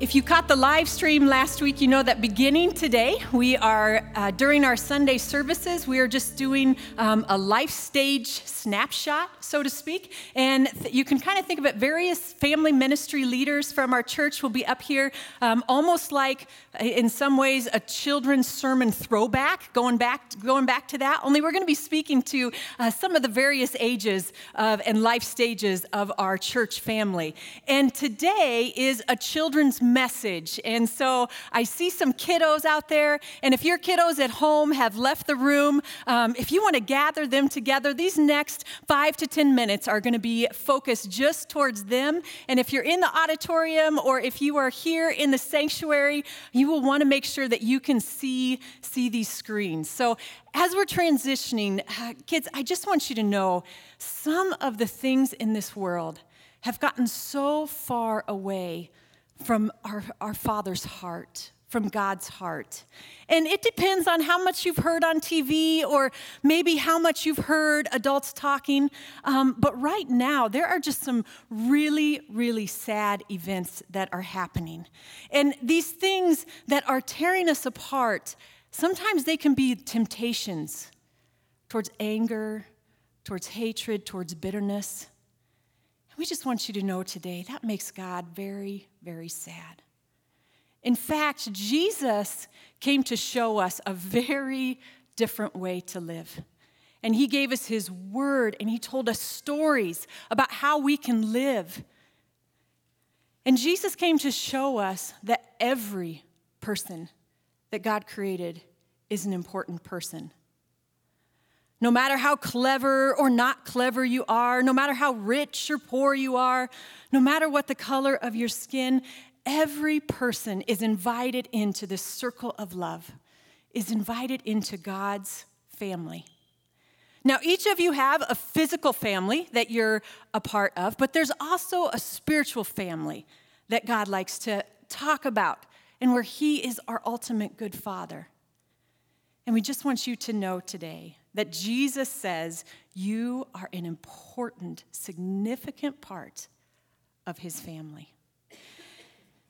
If you caught the live stream last week, you know that beginning today, we are, uh, during our Sunday services, we are just doing um, a life stage snapshot, so to speak. And th- you can kind of think of it, various family ministry leaders from our church will be up here, um, almost like, uh, in some ways, a children's sermon throwback, going back, going back to that. Only we're going to be speaking to uh, some of the various ages of, and life stages of our church family. And today is a children's message. And so I see some kiddos out there. And if your kiddos at home have left the room, um, if you want to gather them together, these next five to 10 minutes are going to be focused just towards them. And if you're in the auditorium or if you are here in the sanctuary, you will want to make sure that you can see, see these screens. So as we're transitioning, uh, kids, I just want you to know some of the things in this world have gotten so far away from our, our Father's heart, from God's heart. And it depends on how much you've heard on TV or maybe how much you've heard adults talking. Um, but right now, there are just some really, really sad events that are happening. And these things that are tearing us apart, sometimes they can be temptations towards anger, towards hatred, towards bitterness. We just want you to know today that makes God very, very sad. In fact, Jesus came to show us a very different way to live. And he gave us his word and he told us stories about how we can live. And Jesus came to show us that every person that God created is an important person. No matter how clever or not clever you are, no matter how rich or poor you are, no matter what the color of your skin, every person is invited into this circle of love, is invited into God's family. Now, each of you have a physical family that you're a part of, but there's also a spiritual family that God likes to talk about and where He is our ultimate good Father. And we just want you to know today that Jesus says you are an important, significant part of his family.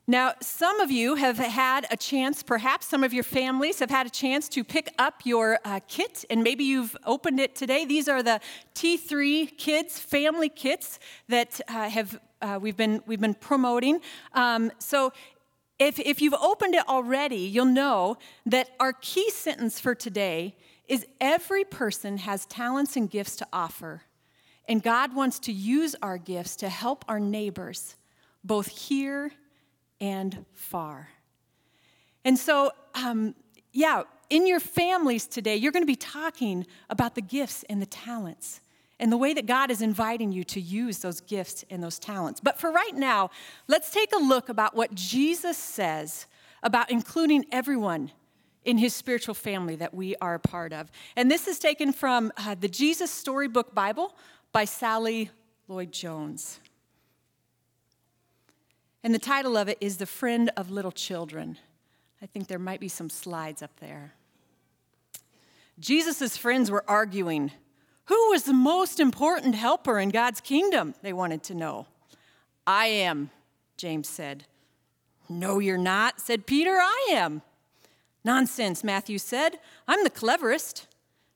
Now, some of you have had a chance, perhaps some of your families have had a chance to pick up your uh, kit, and maybe you've opened it today. These are the T3 Kids family kits that uh, have uh, we've been we've been promoting. Um, so. If, if you've opened it already, you'll know that our key sentence for today is every person has talents and gifts to offer, and God wants to use our gifts to help our neighbors, both here and far. And so, um, yeah, in your families today, you're going to be talking about the gifts and the talents and the way that God is inviting you to use those gifts and those talents. But for right now, let's take a look about what Jesus says about including everyone in his spiritual family that we are a part of. And this is taken from uh, the Jesus Storybook Bible by Sally Lloyd Jones. And the title of it is The Friend of Little Children. I think there might be some slides up there. Jesus' friends were arguing. Who was the most important helper in God's kingdom? They wanted to know. I am, James said. No, you're not, said Peter. I am. Nonsense, Matthew said. I'm the cleverest.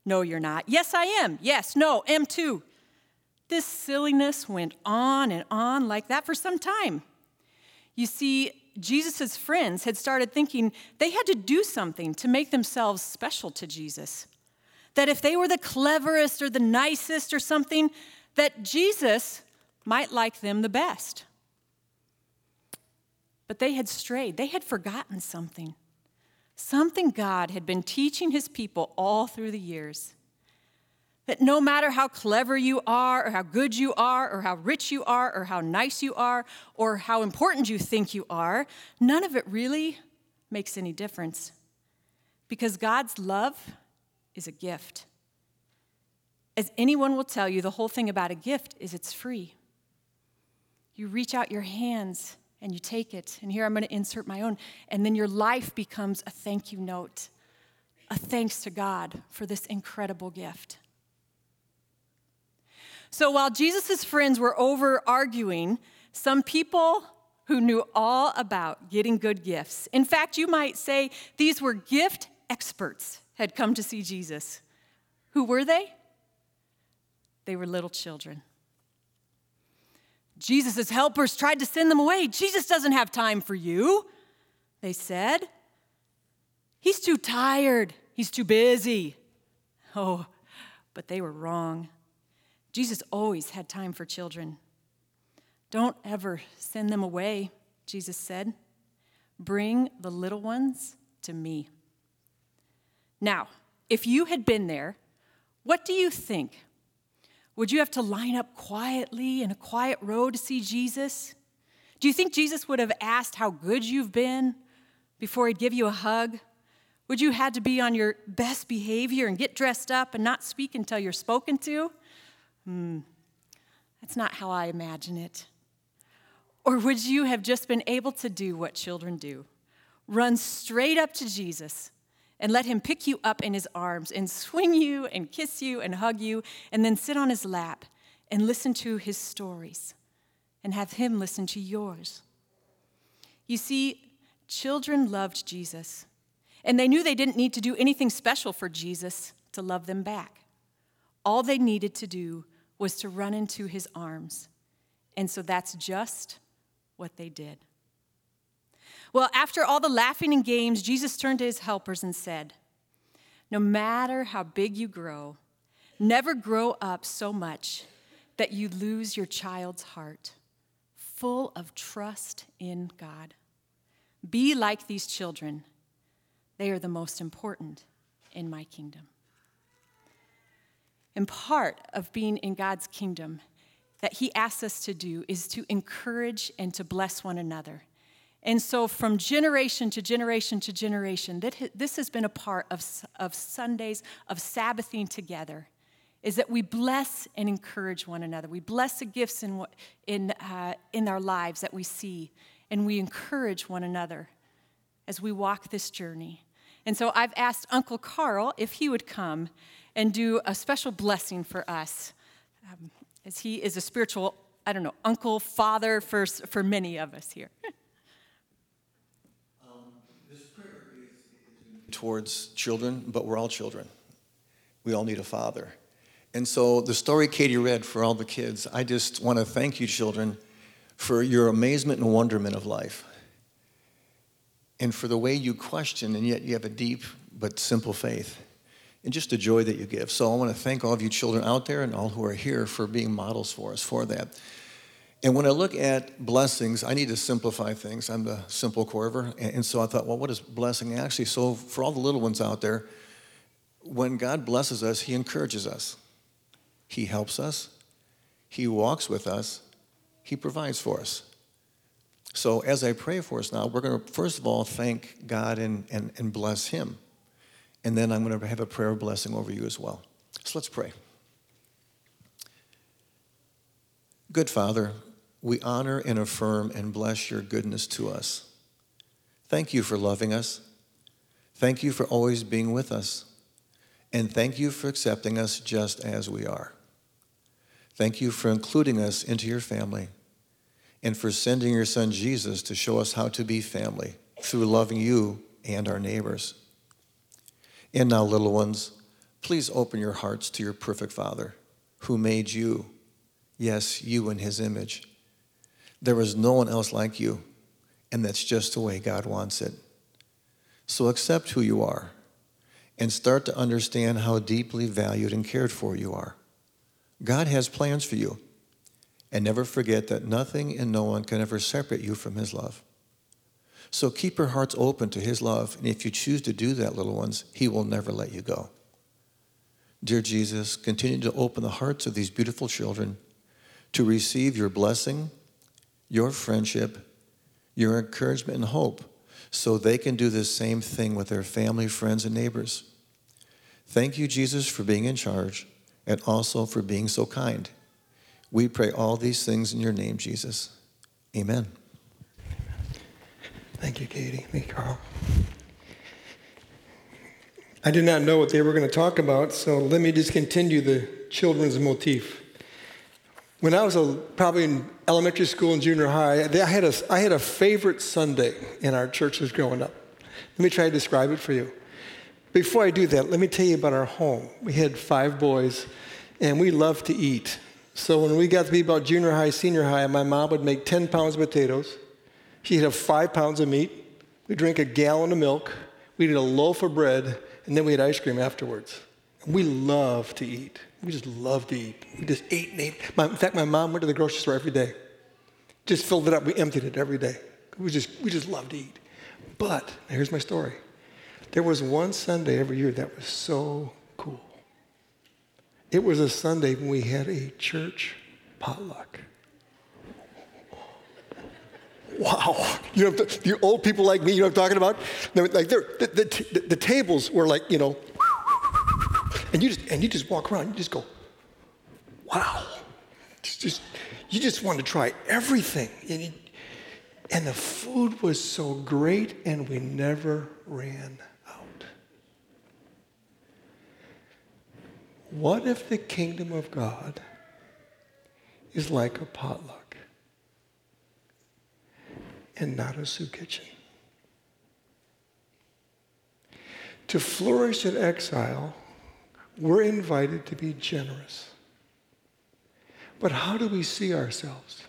No, you're not. Yes, I am. Yes, no, am too. This silliness went on and on like that for some time. You see, Jesus' friends had started thinking they had to do something to make themselves special to Jesus. That if they were the cleverest or the nicest or something, that Jesus might like them the best. But they had strayed, they had forgotten something something God had been teaching his people all through the years. That no matter how clever you are, or how good you are, or how rich you are, or how nice you are, or how important you think you are, none of it really makes any difference. Because God's love is a gift. As anyone will tell you, the whole thing about a gift is it's free. You reach out your hands and you take it. And here I'm going to insert my own. And then your life becomes a thank you note, a thanks to God for this incredible gift. So while Jesus' friends were over arguing, some people who knew all about getting good gifts. In fact, you might say these were gift experts had come to see Jesus. Who were they? They were little children. Jesus' helpers tried to send them away. Jesus doesn't have time for you, they said. He's too tired. He's too busy. Oh, but they were wrong. Jesus always had time for children. Don't ever send them away, Jesus said. Bring the little ones to me. Now, if you had been there, what do you think? Would you have to line up quietly in a quiet row to see Jesus? Do you think Jesus would have asked how good you've been before he'd give you a hug? Would you have had to be on your best behavior and get dressed up and not speak until you're spoken to? Hmm, that's not how I imagine it. Or would you have just been able to do what children do? Run straight up to Jesus and let him pick you up in his arms and swing you and kiss you and hug you and then sit on his lap and listen to his stories and have him listen to yours. You see, children loved Jesus, and they knew they didn't need to do anything special for Jesus to love them back. All they needed to do was to run into his arms. And so that's just what they did. Well, after all the laughing and games, Jesus turned to his helpers and said, No matter how big you grow, never grow up so much that you lose your child's heart, full of trust in God. Be like these children, they are the most important in my kingdom. And part of being in God's kingdom that He asks us to do is to encourage and to bless one another. And so, from generation to generation to generation, that this has been a part of, of Sundays of Sabbathing together, is that we bless and encourage one another. We bless the gifts in, in, uh, in our lives that we see, and we encourage one another as we walk this journey. And so, I've asked Uncle Carl if he would come and do a special blessing for us, um, as he is a spiritual, I don't know, uncle, father for, for many of us here. towards children, but we're all children. We all need a father. And so, the story Katie read for all the kids, I just want to thank you, children, for your amazement and wonderment of life. And for the way you question, and yet you have a deep but simple faith. And just the joy that you give. So, I want to thank all of you children out there and all who are here for being models for us for that. And when I look at blessings, I need to simplify things. I'm the simple Corver. And so I thought, well, what is blessing actually? So for all the little ones out there, when God blesses us, He encourages us, He helps us, He walks with us, He provides for us. So as I pray for us now, we're going to first of all thank God and, and, and bless Him. And then I'm going to have a prayer blessing over you as well. So let's pray. Good Father, we honor and affirm and bless your goodness to us. Thank you for loving us. Thank you for always being with us. And thank you for accepting us just as we are. Thank you for including us into your family and for sending your son Jesus to show us how to be family through loving you and our neighbors. And now, little ones, please open your hearts to your perfect Father who made you, yes, you in his image there is no one else like you, and that's just the way God wants it. So accept who you are and start to understand how deeply valued and cared for you are. God has plans for you. And never forget that nothing and no one can ever separate you from His love. So keep your hearts open to His love. And if you choose to do that, little ones, He will never let you go. Dear Jesus, continue to open the hearts of these beautiful children to receive your blessing your friendship, your encouragement, and hope so they can do the same thing with their family, friends, and neighbors. Thank you, Jesus, for being in charge and also for being so kind. We pray all these things in your name, Jesus. Amen. Thank you, Katie. Thank you, Carl. I did not know what they were going to talk about, so let me just continue the children's motif. When I was a, probably in elementary school and junior high, I had, a, I had a favorite Sunday in our churches growing up. Let me try to describe it for you. Before I do that, let me tell you about our home. We had five boys, and we loved to eat. So when we got to be about junior high, senior high, my mom would make 10 pounds of potatoes. She'd have five pounds of meat. We'd drink a gallon of milk. We'd eat a loaf of bread, and then we had ice cream afterwards. We loved to eat. We just loved to eat. We just ate and ate. My, in fact, my mom went to the grocery store every day. Just filled it up. We emptied it every day. We just, we just loved to eat. But here's my story. There was one Sunday every year that was so cool. It was a Sunday when we had a church potluck. Wow. You know, the old people like me, you know what I'm talking about? Like the, the, the, the tables were like, you know, and you just, and you just walk around, you just go, wow. Just, just you just want to try everything. And, you, and the food was so great, and we never ran out. What if the kingdom of God is like a potluck and not a soup kitchen? To flourish in exile, we're invited to be generous. But how do we see ourselves?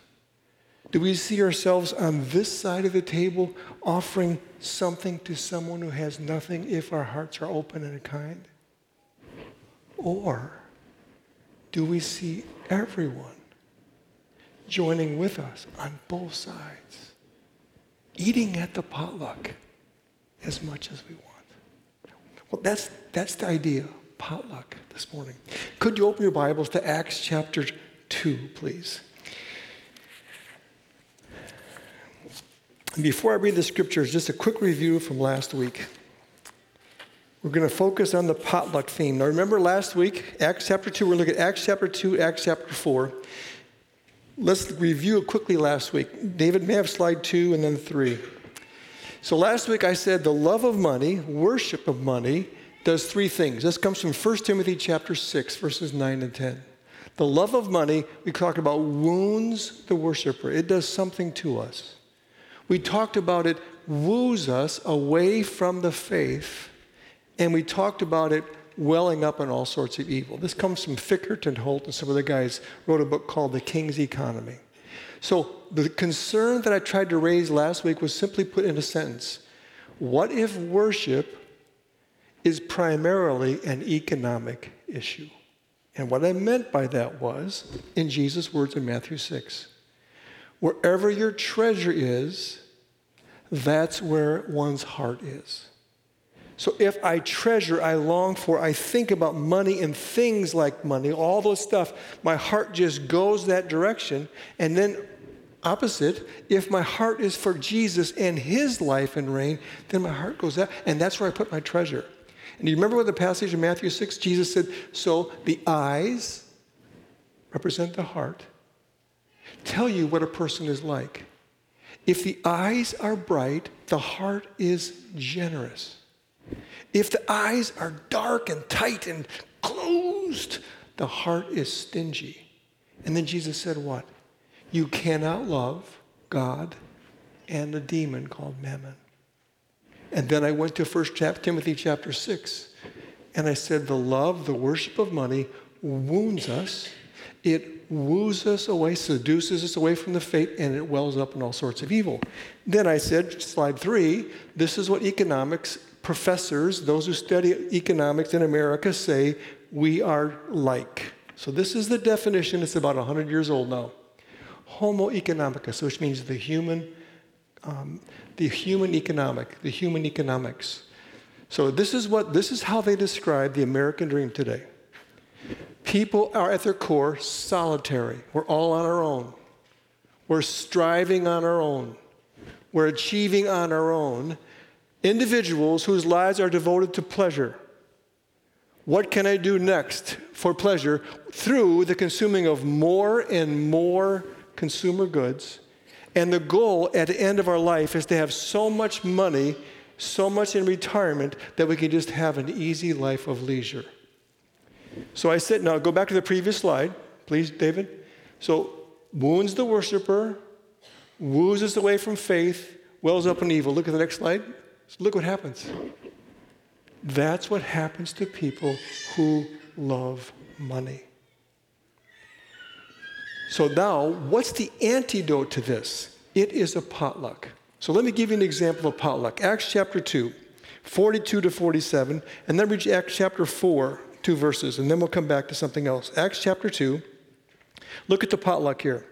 Do we see ourselves on this side of the table offering something to someone who has nothing if our hearts are open and kind? Or do we see everyone joining with us on both sides, eating at the potluck as much as we want? Well, that's, that's the idea potluck this morning. Could you open your Bibles to Acts chapter 2, please? Before I read the scriptures, just a quick review from last week. We're going to focus on the potluck theme. Now, remember last week, Acts chapter 2, we're looking at Acts chapter 2, Acts chapter 4. Let's review it quickly last week. David may have slide 2 and then 3. So last week I said the love of money, worship of money, does three things. This comes from 1 Timothy chapter 6, verses 9 and 10. The love of money, we talked about, wounds the worshiper. It does something to us. We talked about it woos us away from the faith, and we talked about it welling up in all sorts of evil. This comes from Fickert and Holt, and some of the guys wrote a book called The King's Economy. So the concern that I tried to raise last week was simply put in a sentence. What if worship is primarily an economic issue. And what I meant by that was, in Jesus' words in Matthew 6, wherever your treasure is, that's where one's heart is. So if I treasure, I long for, I think about money and things like money, all those stuff, my heart just goes that direction. And then, opposite, if my heart is for Jesus and his life and reign, then my heart goes that, and that's where I put my treasure. And you remember what the passage in Matthew 6? Jesus said, So the eyes represent the heart, tell you what a person is like. If the eyes are bright, the heart is generous. If the eyes are dark and tight and closed, the heart is stingy. And then Jesus said, What? You cannot love God and the demon called mammon. And then I went to 1 Timothy chapter 6, and I said, The love, the worship of money wounds us. It woos us away, seduces us away from the faith, and it wells up in all sorts of evil. Then I said, slide three, this is what economics professors, those who study economics in America, say we are like. So this is the definition, it's about 100 years old now. Homo economicus, which means the human um, the human economic, the human economics. So this is what this is how they describe the American dream today. People are at their core solitary. We're all on our own. We're striving on our own. We're achieving on our own. Individuals whose lives are devoted to pleasure. What can I do next for pleasure? Through the consuming of more and more consumer goods and the goal at the end of our life is to have so much money, so much in retirement, that we can just have an easy life of leisure. So I said, now go back to the previous slide, please, David. So wounds the worshiper, woos us away from faith, wells up in evil. Look at the next slide. Look what happens. That's what happens to people who love money. So, now, what's the antidote to this? It is a potluck. So, let me give you an example of potluck. Acts chapter 2, 42 to 47, and then read Acts chapter 4, two verses, and then we'll come back to something else. Acts chapter 2, look at the potluck here.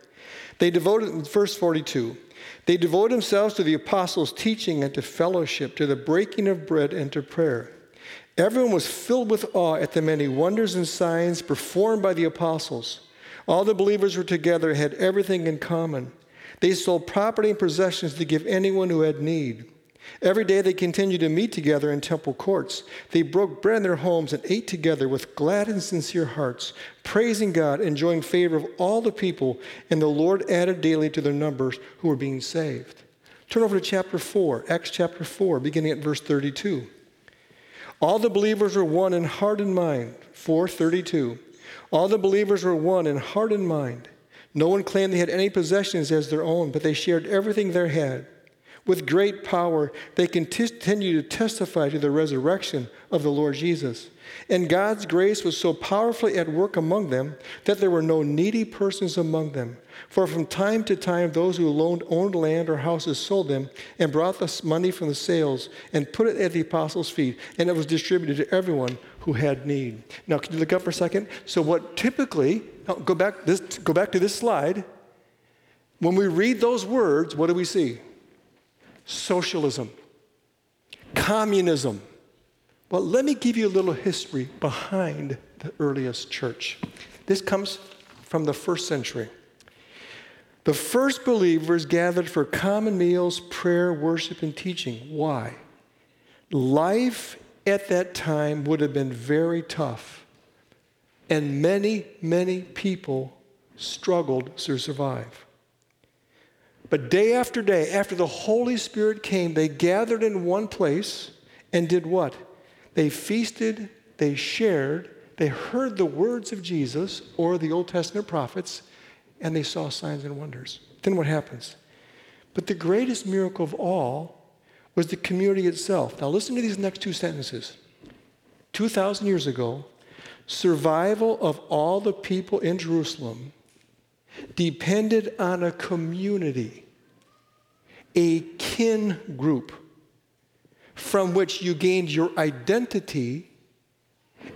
They devoted, verse 42, they devoted themselves to the apostles' teaching and to fellowship, to the breaking of bread and to prayer. Everyone was filled with awe at the many wonders and signs performed by the apostles. All the believers were together, had everything in common. They sold property and possessions to give anyone who had need. Every day they continued to meet together in temple courts. They broke bread in their homes and ate together with glad and sincere hearts, praising God, enjoying favor of all the people, and the Lord added daily to their numbers who were being saved. Turn over to chapter 4, Acts chapter 4, beginning at verse 32. All the believers were one in heart and mind. 432. All the believers were one in heart and mind. No one claimed they had any possessions as their own, but they shared everything they had. With great power, they continued to testify to the resurrection of the Lord Jesus. And God's grace was so powerfully at work among them that there were no needy persons among them. For from time to time, those who owned land or houses sold them and brought the money from the sales and put it at the apostles' feet, and it was distributed to everyone who had need. Now, can you look up for a second? So, what typically, go back, this, go back to this slide. When we read those words, what do we see? socialism, communism. Well, let me give you a little history behind the earliest church. This comes from the first century. The first believers gathered for common meals, prayer, worship, and teaching. Why? Life at that time would have been very tough, and many, many people struggled to survive. But day after day, after the Holy Spirit came, they gathered in one place and did what? They feasted, they shared, they heard the words of Jesus or the Old Testament prophets, and they saw signs and wonders. Then what happens? But the greatest miracle of all was the community itself. Now, listen to these next two sentences. 2,000 years ago, survival of all the people in Jerusalem depended on a community, a kin group from which you gained your identity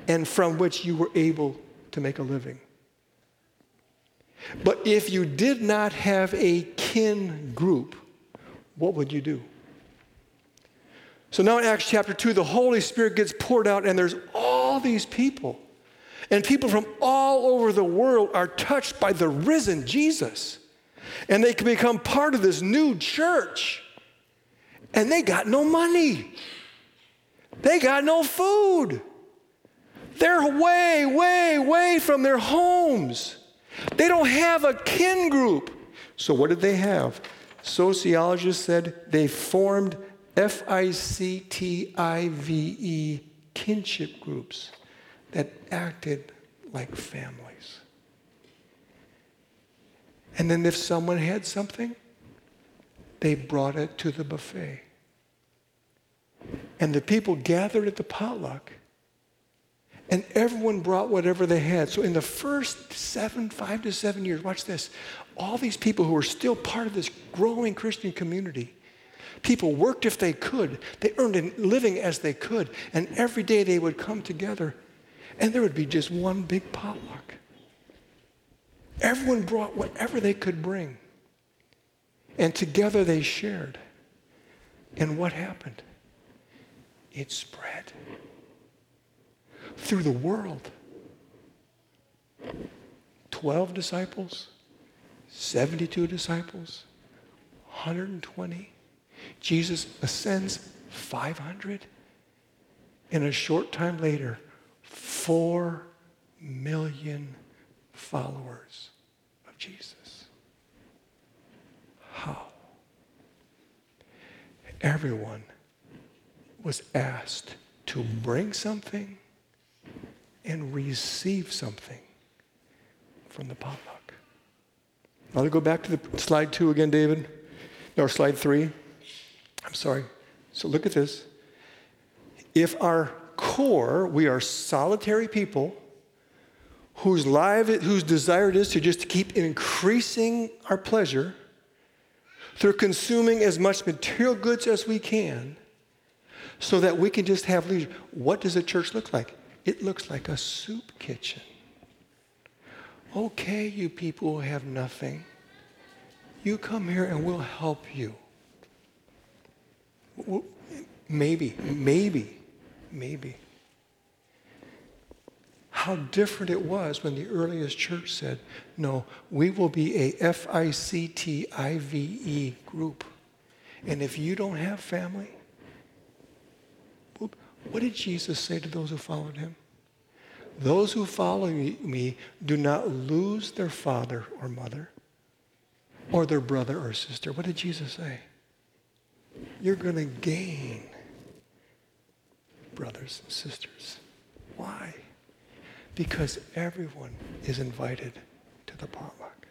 and from which you were able to make a living. But if you did not have a kin group, what would you do? So now in Acts chapter 2, the Holy Spirit gets poured out, and there's all these people and people from all over the world are touched by the risen Jesus. And they can become part of this new church. And they got no money, they got no food. They're way, way, way from their homes. They don't have a kin group. So, what did they have? Sociologists said they formed F I C T I V E kinship groups that acted like families. And then if someone had something, they brought it to the buffet. And the people gathered at the potluck, and everyone brought whatever they had. So in the first seven, five to seven years, watch this, all these people who were still part of this growing Christian community, people worked if they could. They earned a living as they could. And every day they would come together and there would be just one big potluck. Everyone brought whatever they could bring. And together they shared. And what happened? It spread through the world. 12 disciples, 72 disciples, 120. Jesus ascends 500. And a short time later, Four million followers of Jesus. How? Everyone was asked to bring something and receive something from the potluck. I'll go back to the slide two again, David. No, slide three. I'm sorry. So look at this. If our core, we are solitary people whose life, whose desire it is to just keep increasing our pleasure through consuming as much material goods as we can so that we can just have leisure. What does a church look like? It looks like a soup kitchen. Okay, you people who have nothing, you come here and we'll help you. Maybe, maybe, maybe. How different it was when the earliest church said, No, we will be a F I C T I V E group. And if you don't have family, what did Jesus say to those who followed him? Those who follow me do not lose their father or mother or their brother or sister. What did Jesus say? You're going to gain brothers and sisters. Why? Because everyone is invited to the potluck.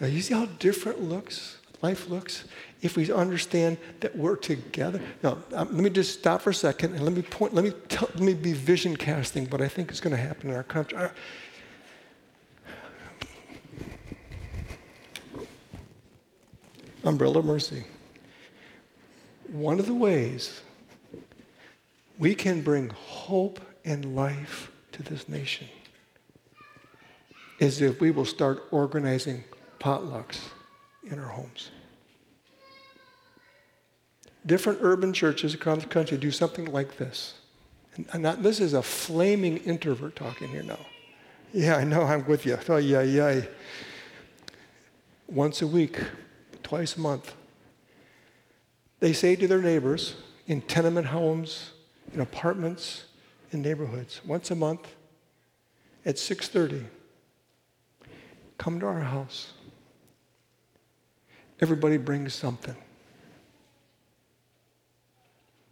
Now, you see how different looks life looks if we understand that we're together. Now, um, let me just stop for a second and let me point. Let me tell, let me be vision casting. What I think is going to happen in our country. Umbrella mercy. One of the ways we can bring hope and life to this nation is if we will start organizing potlucks in our homes. Different urban churches across the country do something like this. And not, this is a flaming introvert talking here now. Yeah, I know, I'm with you. Oh, yeah, yeah. Once a week, twice a month, they say to their neighbors in tenement homes, in apartments, in neighborhoods, once a month at 6:30, come to our house. Everybody brings something.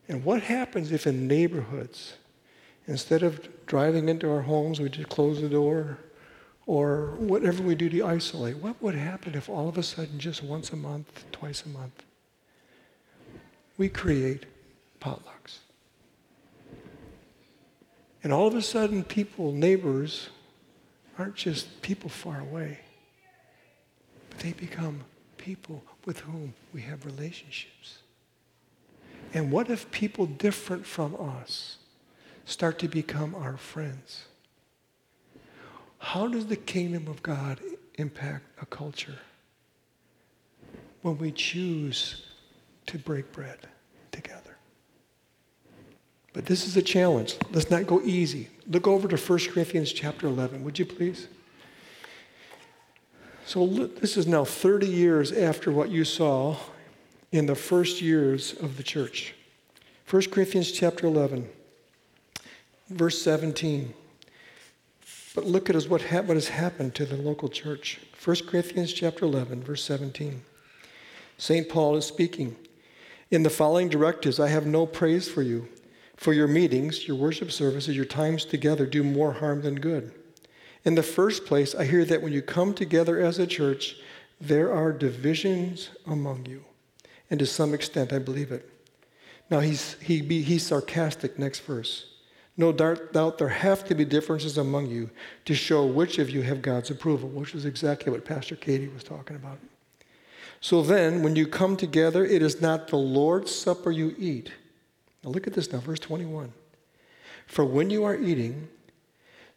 And what happens if in neighborhoods, instead of driving into our homes, we just close the door or whatever we do to isolate? What would happen if all of a sudden, just once a month, twice a month, we create potlucks? And all of a sudden, people, neighbors, aren't just people far away, but they become people with whom we have relationships. And what if people different from us start to become our friends? How does the kingdom of God impact a culture? When we choose to break bread together. But this is a challenge. Let's not go easy. Look over to 1 Corinthians chapter 11, would you please? So this is now 30 years after what you saw in the first years of the church. 1 Corinthians chapter 11, verse 17. But look at what, what has happened to the local church. 1 Corinthians chapter 11, verse 17. St. Paul is speaking. In the following directives, I have no praise for you. For your meetings, your worship services, your times together do more harm than good. In the first place, I hear that when you come together as a church, there are divisions among you. And to some extent, I believe it. Now, he's, he be, he's sarcastic, next verse. No doubt there have to be differences among you to show which of you have God's approval, which is exactly what Pastor Katie was talking about. So then, when you come together, it is not the Lord's supper you eat. Now, look at this now, verse 21. For when you are eating,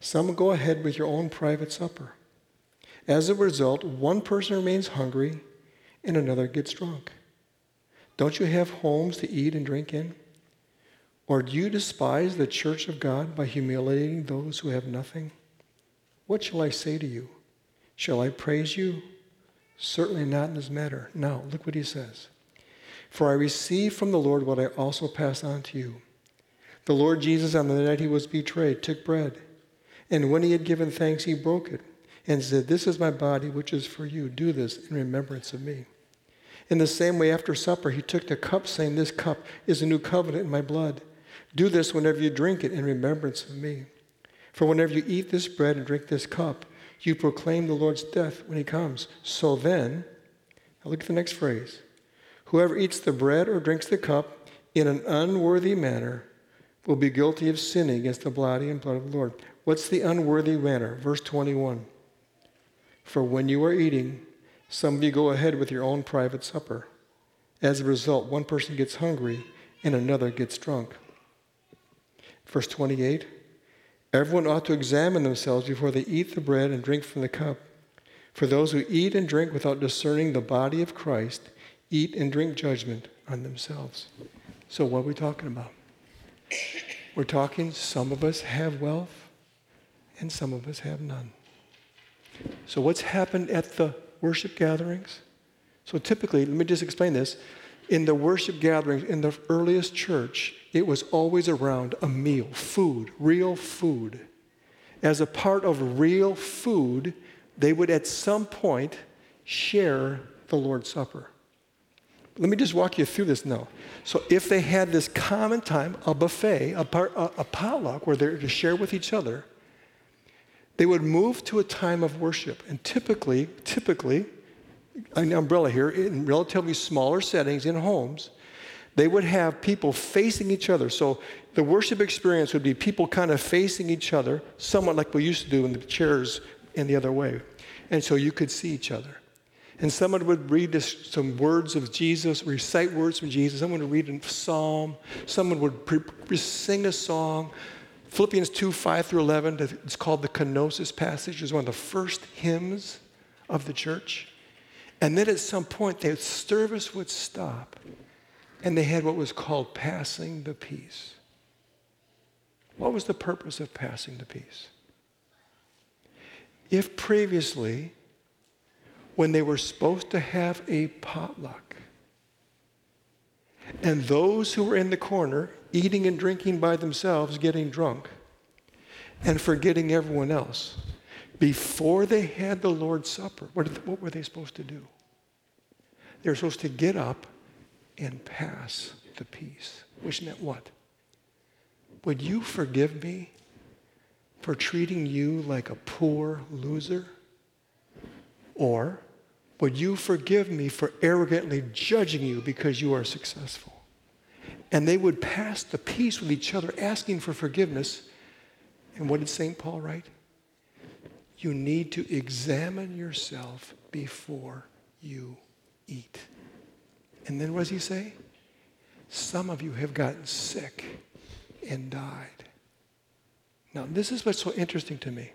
some go ahead with your own private supper. As a result, one person remains hungry and another gets drunk. Don't you have homes to eat and drink in? Or do you despise the church of God by humiliating those who have nothing? What shall I say to you? Shall I praise you? Certainly not in this matter. Now, look what he says. For I received from the Lord what I also passed on to you. The Lord Jesus, on the night he was betrayed, took bread. And when he had given thanks, he broke it and said, This is my body, which is for you. Do this in remembrance of me. In the same way, after supper, he took the cup, saying, This cup is a new covenant in my blood. Do this whenever you drink it in remembrance of me. For whenever you eat this bread and drink this cup, you proclaim the Lord's death when he comes. So then, now look at the next phrase. Whoever eats the bread or drinks the cup in an unworthy manner will be guilty of sinning against the body and blood of the Lord. What's the unworthy manner? Verse 21. For when you are eating, some of you go ahead with your own private supper. As a result, one person gets hungry and another gets drunk. Verse 28 Everyone ought to examine themselves before they eat the bread and drink from the cup. For those who eat and drink without discerning the body of Christ eat and drink judgment on themselves. So, what are we talking about? We're talking some of us have wealth and some of us have none. So, what's happened at the worship gatherings? So, typically, let me just explain this. In the worship gatherings in the earliest church, it was always around a meal, food, real food. As a part of real food, they would at some point share the Lord's Supper. Let me just walk you through this now. So, if they had this common time, a buffet, a, part, a, a potluck where they're to share with each other, they would move to a time of worship. And typically, typically, an umbrella here, in relatively smaller settings in homes, they would have people facing each other. So the worship experience would be people kind of facing each other, somewhat like we used to do in the chairs in the other way. And so you could see each other. And someone would read this, some words of Jesus, recite words from Jesus. Someone would read a psalm. Someone would pre- sing a song. Philippians 2 5 through 11, it's called the kenosis passage, It's one of the first hymns of the church. And then at some point, the service would stop, and they had what was called passing the peace. What was the purpose of passing the peace? If previously, when they were supposed to have a potluck, and those who were in the corner eating and drinking by themselves, getting drunk, and forgetting everyone else, before they had the Lord's Supper, what, what were they supposed to do? They were supposed to get up and pass the peace, which meant what? Would you forgive me for treating you like a poor loser? Or would you forgive me for arrogantly judging you because you are successful? And they would pass the peace with each other, asking for forgiveness. And what did St. Paul write? You need to examine yourself before you eat. And then what does he say? Some of you have gotten sick and died. Now, this is what's so interesting to me.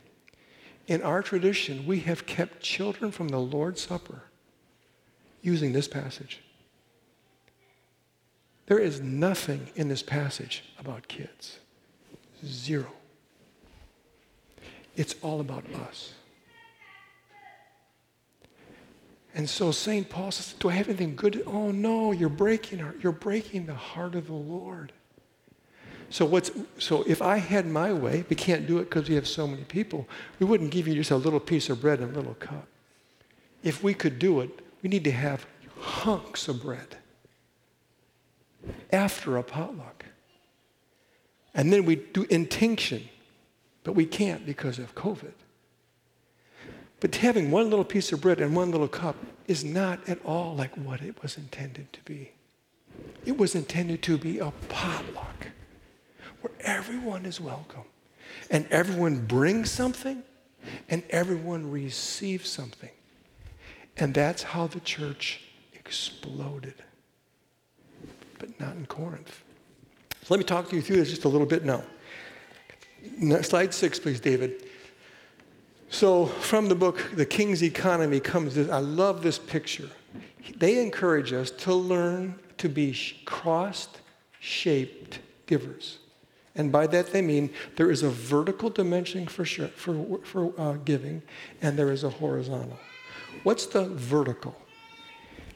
In our tradition, we have kept children from the Lord's Supper using this passage. There is nothing in this passage about kids. Zero. It's all about us. And so St. Paul says, Do I have anything good? Oh no, you're breaking our, you're breaking the heart of the Lord. So what's so if I had my way, we can't do it because we have so many people, we wouldn't give you just a little piece of bread and a little cup. If we could do it, we need to have hunks of bread after a potluck. And then we do intinction but we can't because of COVID. But having one little piece of bread and one little cup is not at all like what it was intended to be. It was intended to be a potluck where everyone is welcome and everyone brings something and everyone receives something. And that's how the church exploded, but not in Corinth. So let me talk to you through this just a little bit now. Slide six, please, David. So, from the book, The King's Economy, comes this. I love this picture. They encourage us to learn to be crossed shaped givers. And by that they mean there is a vertical dimension for, for, for uh, giving, and there is a horizontal. What's the vertical?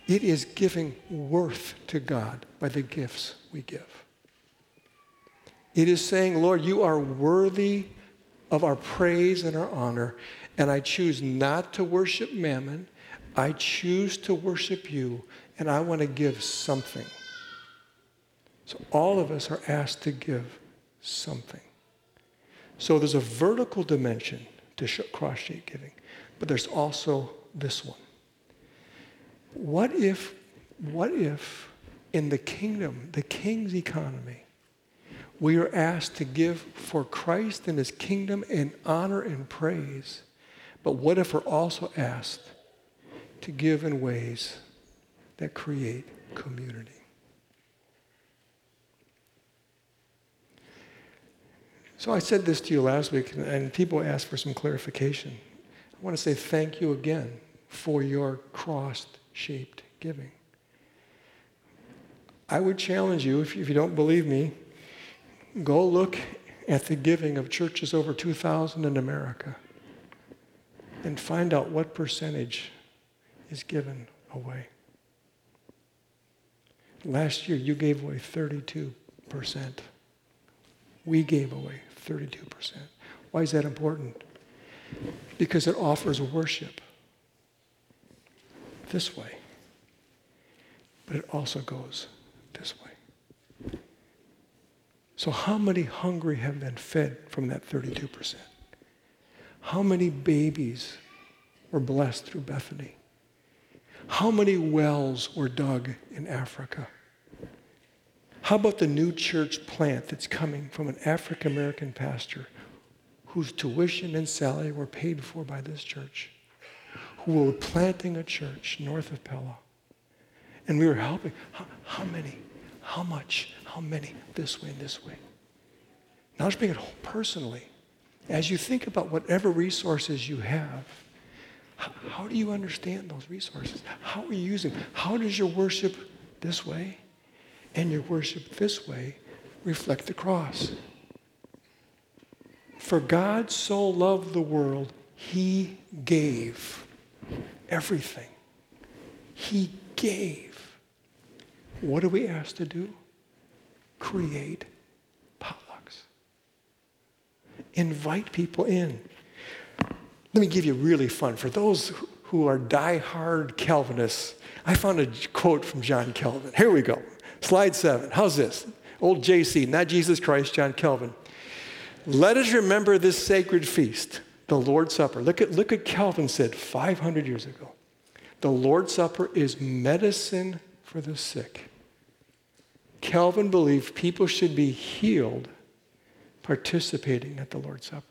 It is giving worth to God by the gifts we give. It is saying, Lord, you are worthy of our praise and our honor, and I choose not to worship mammon. I choose to worship you, and I want to give something. So all of us are asked to give something. So there's a vertical dimension to cross shaped giving. But there's also this one. What if, what if in the kingdom, the king's economy, we are asked to give for Christ and his kingdom in honor and praise. But what if we're also asked to give in ways that create community? So I said this to you last week, and people asked for some clarification. I want to say thank you again for your cross shaped giving. I would challenge you, if you don't believe me, go look at the giving of churches over 2,000 in America and find out what percentage is given away. Last year, you gave away 32%. We gave away 32%. Why is that important? Because it offers worship this way, but it also goes this way. So, how many hungry have been fed from that 32%? How many babies were blessed through Bethany? How many wells were dug in Africa? How about the new church plant that's coming from an African American pastor whose tuition and salary were paid for by this church, who were planting a church north of Pella? And we were helping. How, how many? How much? How many? This way and this way. Now let's bring it home personally. As you think about whatever resources you have, how, how do you understand those resources? How are you using? How does your worship this way and your worship this way reflect the cross? For God so loved the world, he gave everything. He gave. What are we asked to do? Create potlucks. Invite people in. Let me give you really fun. For those who are die-hard Calvinists, I found a quote from John Calvin. Here we go. Slide seven. How's this? Old JC, not Jesus Christ, John Calvin. Let us remember this sacred feast, the Lord's Supper. Look at, look at Calvin said 500 years ago. The Lord's Supper is medicine for the sick. Calvin believed people should be healed participating at the Lord's Supper.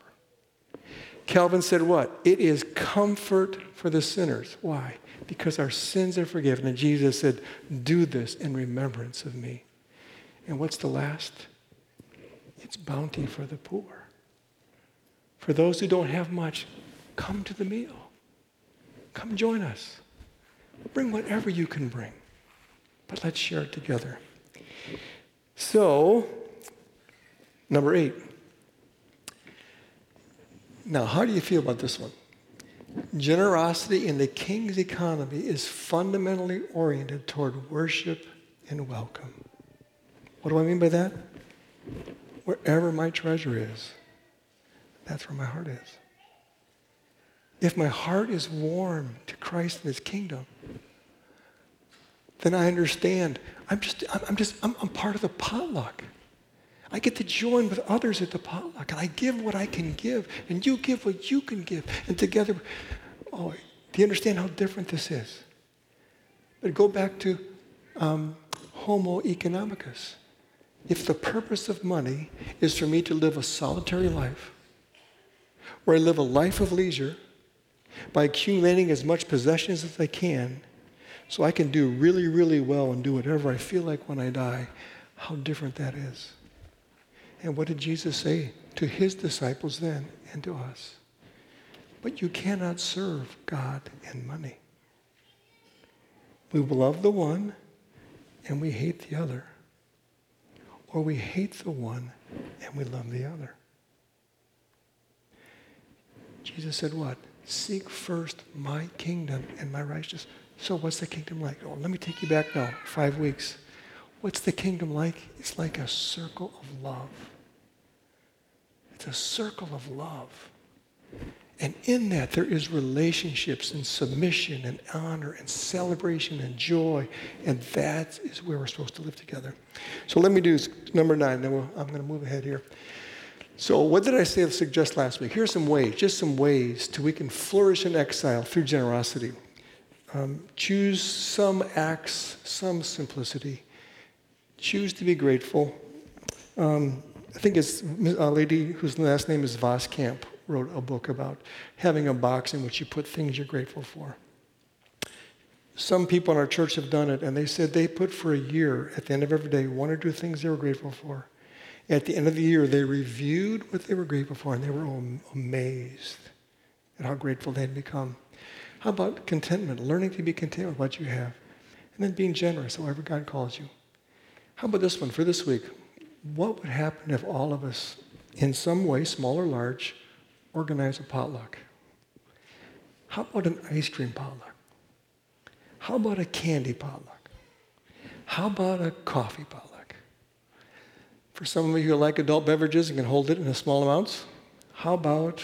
Calvin said what? It is comfort for the sinners. Why? Because our sins are forgiven. And Jesus said, Do this in remembrance of me. And what's the last? It's bounty for the poor. For those who don't have much, come to the meal. Come join us. Bring whatever you can bring but let's share it together. So, number eight. Now, how do you feel about this one? Generosity in the king's economy is fundamentally oriented toward worship and welcome. What do I mean by that? Wherever my treasure is, that's where my heart is. If my heart is warm to Christ and his kingdom, then I understand. I'm just, I'm just, I'm, I'm part of the potluck. I get to join with others at the potluck, and I give what I can give, and you give what you can give, and together, oh, do you understand how different this is? But go back to um, Homo economicus. If the purpose of money is for me to live a solitary life, where I live a life of leisure by accumulating as much possessions as I can, so I can do really, really well and do whatever I feel like when I die, how different that is. And what did Jesus say to his disciples then and to us? But you cannot serve God and money. We love the one and we hate the other. Or we hate the one and we love the other. Jesus said, What? Seek first my kingdom and my righteousness. So, what's the kingdom like? Oh, let me take you back now, five weeks. What's the kingdom like? It's like a circle of love. It's a circle of love. And in that, there is relationships and submission and honor and celebration and joy. And that is where we're supposed to live together. So let me do number nine, then we'll, I'm going to move ahead here. So, what did I say suggest last week? Here's some ways, just some ways to we can flourish in exile through generosity. Um, choose some acts, some simplicity. Choose to be grateful. Um, I think it's a lady whose last name is Voskamp wrote a book about having a box in which you put things you're grateful for. Some people in our church have done it, and they said they put for a year, at the end of every day, one or two things they were grateful for. At the end of the year, they reviewed what they were grateful for, and they were all amazed at how grateful they had become. How about contentment, learning to be content with what you have, and then being generous, however God calls you? How about this one for this week? What would happen if all of us, in some way, small or large, organize a potluck? How about an ice cream potluck? How about a candy potluck? How about a coffee potluck? For some of you who like adult beverages and can hold it in small amounts, how about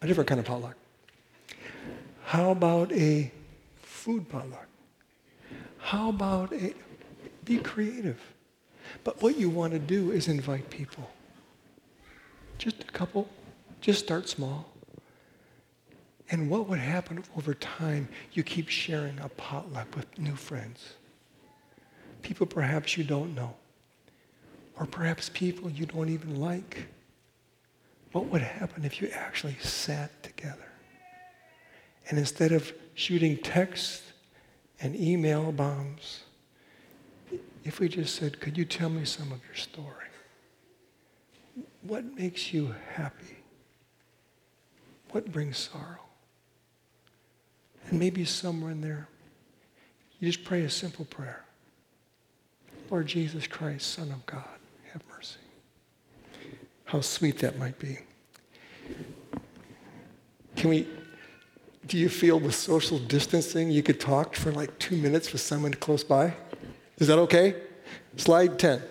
a different kind of potluck? How about a food potluck? How about a be creative? But what you want to do is invite people. Just a couple. Just start small. And what would happen over time? You keep sharing a potluck with new friends. People perhaps you don't know. Or perhaps people you don't even like. What would happen if you actually sat together? And instead of shooting text and email bombs, if we just said, Could you tell me some of your story? What makes you happy? What brings sorrow? And maybe somewhere in there, you just pray a simple prayer Lord Jesus Christ, Son of God, have mercy. How sweet that might be. Can we, do you feel with social distancing you could talk for like two minutes with someone close by? Is that okay? Slide 10.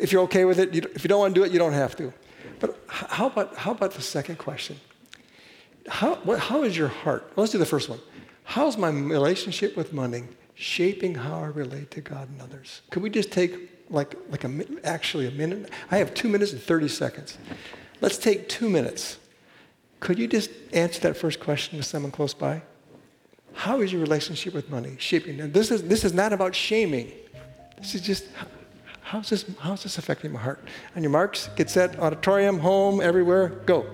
If you're okay with it, you, if you don't want to do it, you don't have to. But how about, how about the second question? How, what, how is your heart? Well, let's do the first one. How's my relationship with money shaping how I relate to God and others? Could we just take like, like a, actually a minute? I have two minutes and 30 seconds. Let's take two minutes. Could you just answer that first question with someone close by? How is your relationship with money shaping? And this is, this is not about shaming. This is just, how's this, how's this affecting my heart? On your marks, get set, auditorium, home, everywhere, go.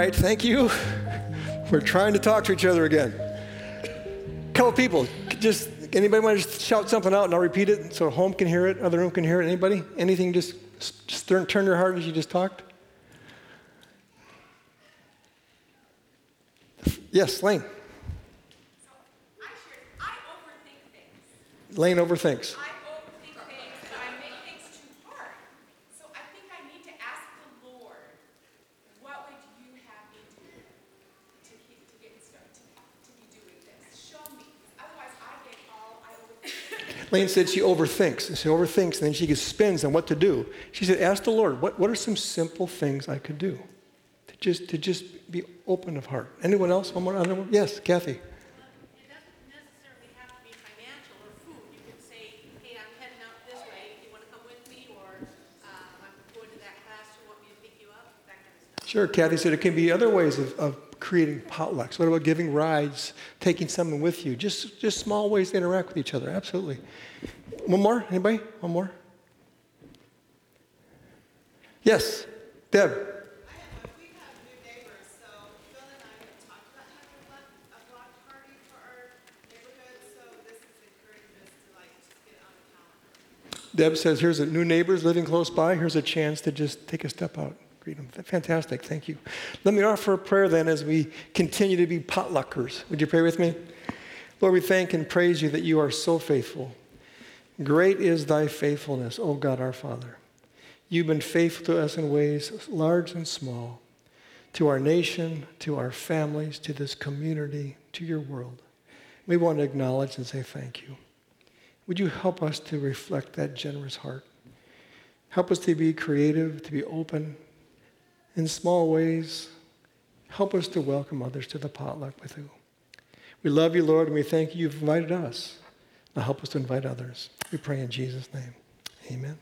Right, thank you. We're trying to talk to each other again. A couple people, just anybody want to just shout something out and I'll repeat it so home can hear it, other room can hear it. Anybody? Anything? Just, just turn, turn your heart as you just talked. Yes, Lane. So I shared, I overthink things. Lane overthinks. Lane said she overthinks, she overthinks, and then she gets spins on what to do. She said, "Ask the Lord, what, what are some simple things I could do to just to just be open of heart?" Anyone else? One more? Other one? Yes, Kathy. It doesn't necessarily have to be financial or food. You could say, hey, I'm heading out this way. Do you want to come with me? Or um, I'm going to that class. Do you want me to pick you up? That kind of stuff. Sure, Kathy said it can be other ways of, of creating potlucks. What about giving rides, taking someone with you? Just, just small ways to interact with each other. Absolutely. One more? Anybody? One more? Yes, Deb. Deb says, here's a new neighbors living close by. Here's a chance to just take a step out. Greet them. Fantastic. Thank you. Let me offer a prayer then as we continue to be potluckers. Would you pray with me? Lord, we thank and praise you that you are so faithful. Great is thy faithfulness, O God our Father. You've been faithful to us in ways large and small, to our nation, to our families, to this community, to your world. We want to acknowledge and say thank you. Would you help us to reflect that generous heart? Help us to be creative, to be open in small ways. Help us to welcome others to the potluck with you. We love you, Lord, and we thank you. You've invited us. Now help us to invite others. We pray in Jesus' name. Amen.